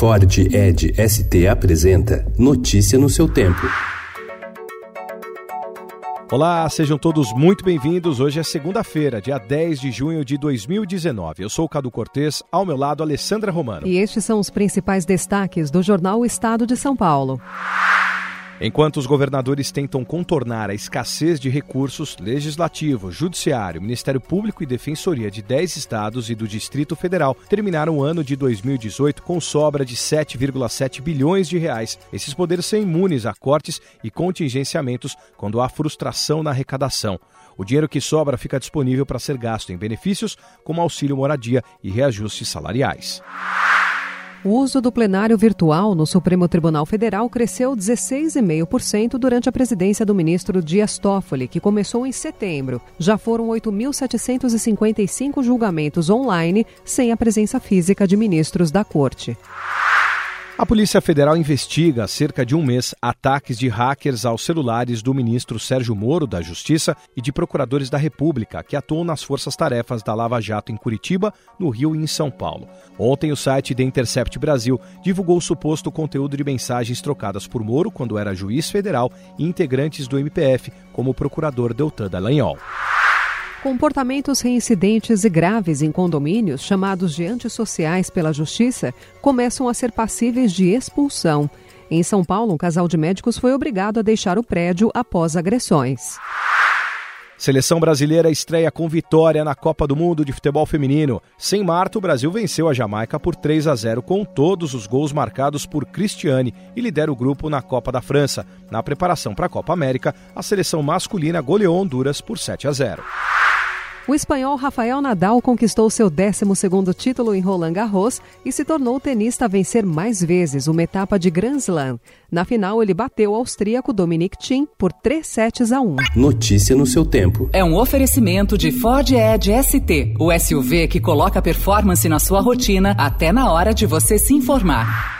Ford Ed ST apresenta Notícia no seu tempo. Olá, sejam todos muito bem-vindos. Hoje é segunda-feira, dia 10 de junho de 2019. Eu sou o Cadu Cortês, ao meu lado, Alessandra Romano. E estes são os principais destaques do jornal Estado de São Paulo. Enquanto os governadores tentam contornar a escassez de recursos, Legislativo, Judiciário, Ministério Público e Defensoria de 10 estados e do Distrito Federal terminaram o ano de 2018 com sobra de 7,7 bilhões de reais. Esses poderes são imunes a cortes e contingenciamentos quando há frustração na arrecadação. O dinheiro que sobra fica disponível para ser gasto em benefícios como auxílio moradia e reajustes salariais. O uso do plenário virtual no Supremo Tribunal Federal cresceu 16,5% durante a presidência do ministro Dias Toffoli, que começou em setembro. Já foram 8.755 julgamentos online, sem a presença física de ministros da corte. A Polícia Federal investiga há cerca de um mês ataques de hackers aos celulares do ministro Sérgio Moro, da Justiça, e de procuradores da República, que atuam nas forças-tarefas da Lava Jato em Curitiba, no Rio e em São Paulo. Ontem, o site The Intercept Brasil divulgou o suposto conteúdo de mensagens trocadas por Moro quando era juiz federal e integrantes do MPF, como o procurador Deltan Dallagnol. Comportamentos reincidentes e graves em condomínios, chamados de antissociais pela Justiça, começam a ser passíveis de expulsão. Em São Paulo, um casal de médicos foi obrigado a deixar o prédio após agressões. Seleção brasileira estreia com vitória na Copa do Mundo de Futebol Feminino. Sem Marta, o Brasil venceu a Jamaica por 3 a 0 com todos os gols marcados por Cristiane e lidera o grupo na Copa da França. Na preparação para a Copa América, a seleção masculina goleou Honduras por 7 a 0. O espanhol Rafael Nadal conquistou seu 12º título em Roland Garros e se tornou o tenista a vencer mais vezes uma etapa de Grand Slam. Na final, ele bateu o austríaco Dominic Thiem por 3 sets a 1. Notícia no seu tempo. É um oferecimento de Ford Edge ST, o SUV que coloca performance na sua rotina até na hora de você se informar.